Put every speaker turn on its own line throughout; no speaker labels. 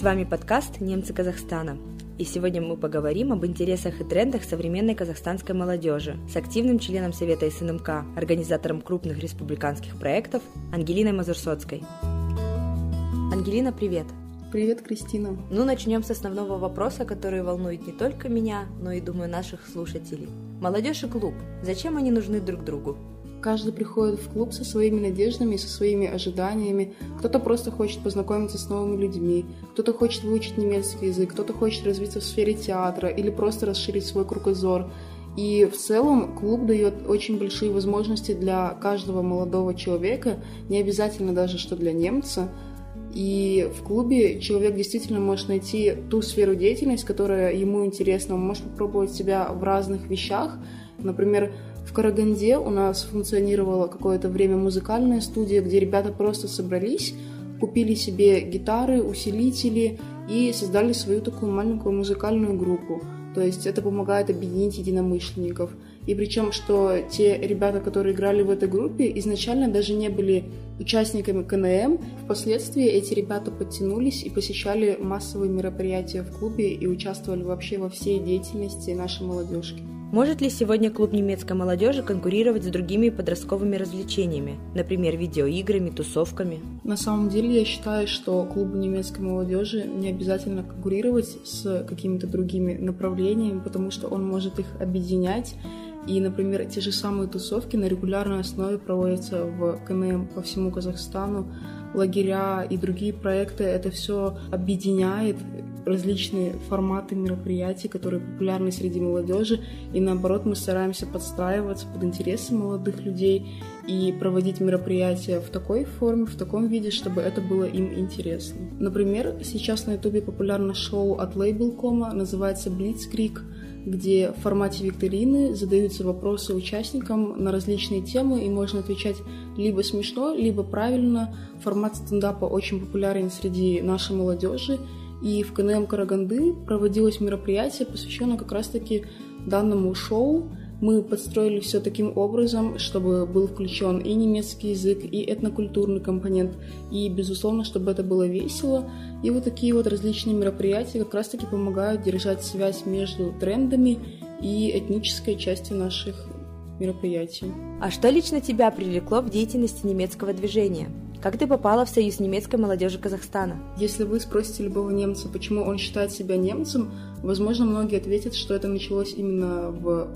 С вами подкаст «Немцы Казахстана». И сегодня мы поговорим об интересах и трендах современной казахстанской молодежи с активным членом Совета СНМК, организатором крупных республиканских проектов Ангелиной Мазурсоцкой. Ангелина, привет!
Привет, Кристина.
Ну, начнем с основного вопроса, который волнует не только меня, но и, думаю, наших слушателей. Молодежь и клуб. Зачем они нужны друг другу?
Каждый приходит в клуб со своими надеждами, со своими ожиданиями. Кто-то просто хочет познакомиться с новыми людьми, кто-то хочет выучить немецкий язык, кто-то хочет развиться в сфере театра или просто расширить свой кругозор. И в целом клуб дает очень большие возможности для каждого молодого человека, не обязательно даже что для немца – и в клубе человек действительно может найти ту сферу деятельности, которая ему интересна. Он может попробовать себя в разных вещах. Например, в Караганде у нас функционировала какое-то время музыкальная студия, где ребята просто собрались, купили себе гитары, усилители и создали свою такую маленькую музыкальную группу. То есть это помогает объединить единомышленников. И причем, что те ребята, которые играли в этой группе, изначально даже не были участниками КНМ. Впоследствии эти ребята подтянулись и посещали массовые мероприятия в клубе и участвовали вообще во всей деятельности нашей молодежки.
Может ли сегодня клуб немецкой молодежи конкурировать с другими подростковыми развлечениями, например, видеоиграми, тусовками?
На самом деле я считаю, что клубу немецкой молодежи не обязательно конкурировать с какими-то другими направлениями, потому что он может их объединять и, например, те же самые тусовки на регулярной основе проводятся в КНМ по всему Казахстану. Лагеря и другие проекты, это все объединяет различные форматы мероприятий, которые популярны среди молодежи, и наоборот мы стараемся подстраиваться под интересы молодых людей и проводить мероприятия в такой форме, в таком виде, чтобы это было им интересно. Например, сейчас на ютубе популярно шоу от Label.com, называется Blitzkrieg, где в формате викторины задаются вопросы участникам на различные темы, и можно отвечать либо смешно, либо правильно. Формат стендапа очень популярен среди нашей молодежи, и в КНМ Караганды проводилось мероприятие, посвященное как раз-таки данному шоу. Мы подстроили все таким образом, чтобы был включен и немецкий язык, и этнокультурный компонент, и, безусловно, чтобы это было весело. И вот такие вот различные мероприятия как раз-таки помогают держать связь между трендами и этнической частью наших мероприятий.
А что лично тебя привлекло в деятельности немецкого движения? Как ты попала в Союз немецкой молодежи Казахстана?
Если вы спросите любого немца, почему он считает себя немцем, возможно, многие ответят, что это началось именно в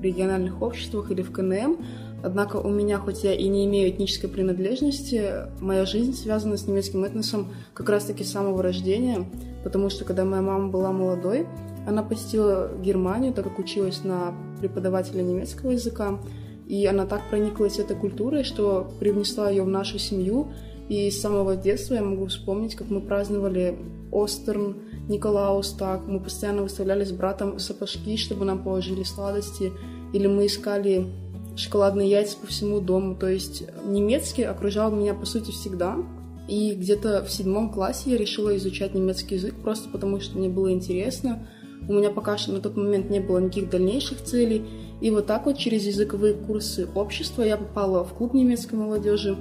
региональных обществах или в КНМ. Однако у меня, хоть я и не имею этнической принадлежности, моя жизнь связана с немецким этносом как раз-таки с самого рождения, потому что когда моя мама была молодой, она посетила Германию, так как училась на преподавателя немецкого языка, и она так прониклась этой культурой, что привнесла ее в нашу семью. И с самого детства я могу вспомнить, как мы праздновали Остерн, Николаус так. Мы постоянно выставляли с братом сапожки, чтобы нам положили сладости. Или мы искали шоколадные яйца по всему дому. То есть немецкий окружал меня, по сути, всегда. И где-то в седьмом классе я решила изучать немецкий язык, просто потому что мне было интересно. У меня пока что на тот момент не было никаких дальнейших целей. И вот так вот через языковые курсы общества я попала в клуб немецкой молодежи.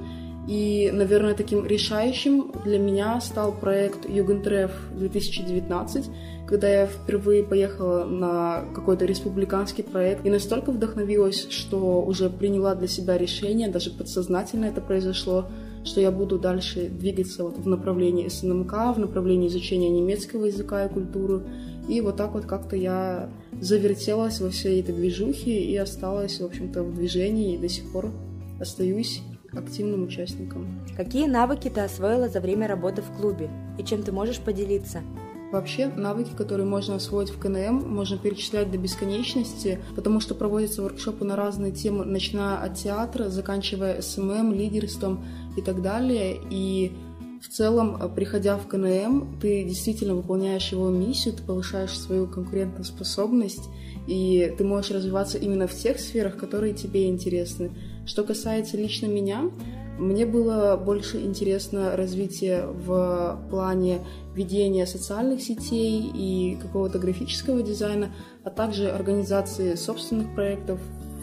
И, наверное, таким решающим для меня стал проект Югентреф 2019, когда я впервые поехала на какой-то республиканский проект и настолько вдохновилась, что уже приняла для себя решение, даже подсознательно это произошло, что я буду дальше двигаться вот в направлении СНМК, в направлении изучения немецкого языка и культуры. И вот так вот как-то я завертелась во всей этой движухе и осталась, в общем-то, в движении и до сих пор остаюсь активным участником.
Какие навыки ты освоила за время работы в клубе и чем ты можешь поделиться?
Вообще, навыки, которые можно освоить в КНМ, можно перечислять до бесконечности, потому что проводятся воркшопы на разные темы, начиная от театра, заканчивая SMM, лидерством и так далее. И в целом, э, приходя в КНМ, ты действительно выполняешь его миссию, ты повышаешь свою конкурентоспособность, и ты можешь развиваться именно в тех сферах, которые тебе интересны. Что касается лично меня, мне было больше интересно развитие в плане ведения социальных сетей и какого-то графического дизайна, а также организации собственных проектов,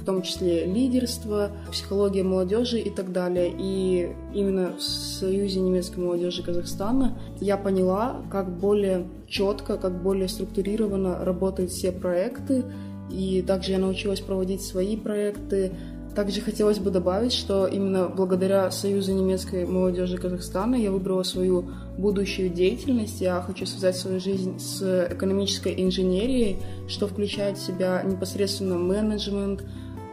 том числе лидерство, психология молодежи и так далее. И именно в Союзе немецкой молодежи Казахстана я поняла, как более четко, как более структурированно работают все проекты, и также я научилась проводить свои проекты, также хотелось бы добавить, что именно благодаря Союзу немецкой молодежи Казахстана я выбрала свою будущую деятельность. Я хочу связать свою жизнь с экономической инженерией, что включает в себя непосредственно менеджмент,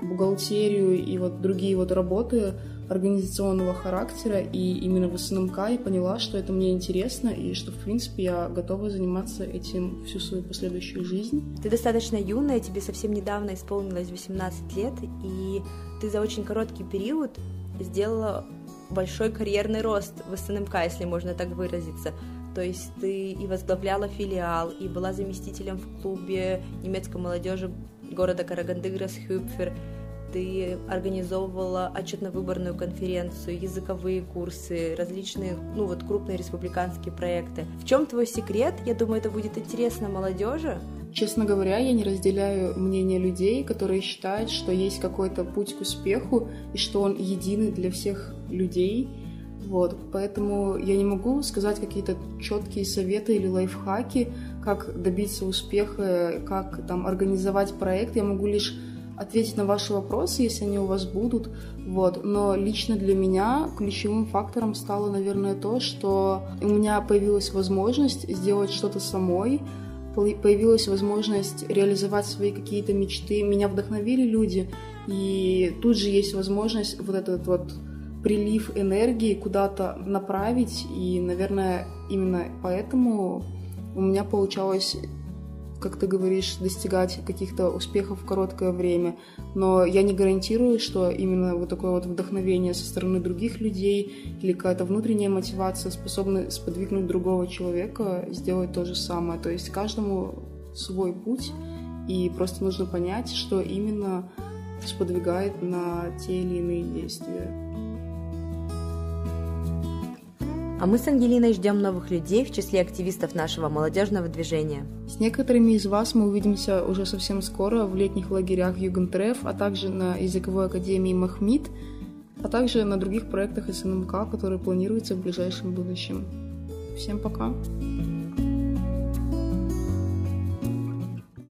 бухгалтерию и вот другие вот работы организационного характера. И именно в СНМК я поняла, что это мне интересно и что, в принципе, я готова заниматься этим всю свою последующую жизнь.
Ты достаточно юная, тебе совсем недавно исполнилось 18 лет, и ты за очень короткий период сделала большой карьерный рост в СНМК, если можно так выразиться. То есть ты и возглавляла филиал, и была заместителем в клубе немецкой молодежи города Караганды Грасхюпфер, ты организовывала отчетно-выборную конференцию, языковые курсы, различные, ну вот крупные республиканские проекты. В чем твой секрет? Я думаю, это будет интересно молодежи,
Честно говоря, я не разделяю мнение людей, которые считают, что есть какой-то путь к успеху и что он единый для всех людей. Вот, поэтому я не могу сказать какие-то четкие советы или лайфхаки, как добиться успеха, как там организовать проект. Я могу лишь ответить на ваши вопросы, если они у вас будут. Вот. Но лично для меня ключевым фактором стало, наверное, то, что у меня появилась возможность сделать что-то самой, появилась возможность реализовать свои какие-то мечты, меня вдохновили люди, и тут же есть возможность вот этот вот прилив энергии куда-то направить, и, наверное, именно поэтому у меня получалось как ты говоришь, достигать каких-то успехов в короткое время. Но я не гарантирую, что именно вот такое вот вдохновение со стороны других людей или какая-то внутренняя мотивация способна сподвигнуть другого человека сделать то же самое. То есть каждому свой путь, и просто нужно понять, что именно сподвигает на те или иные действия.
А мы с Ангелиной ждем новых людей в числе активистов нашего молодежного движения.
С некоторыми из вас мы увидимся уже совсем скоро в летних лагерях Югентреф, а также на языковой академии Махмид, а также на других проектах СНМК, которые планируются в ближайшем будущем. Всем пока!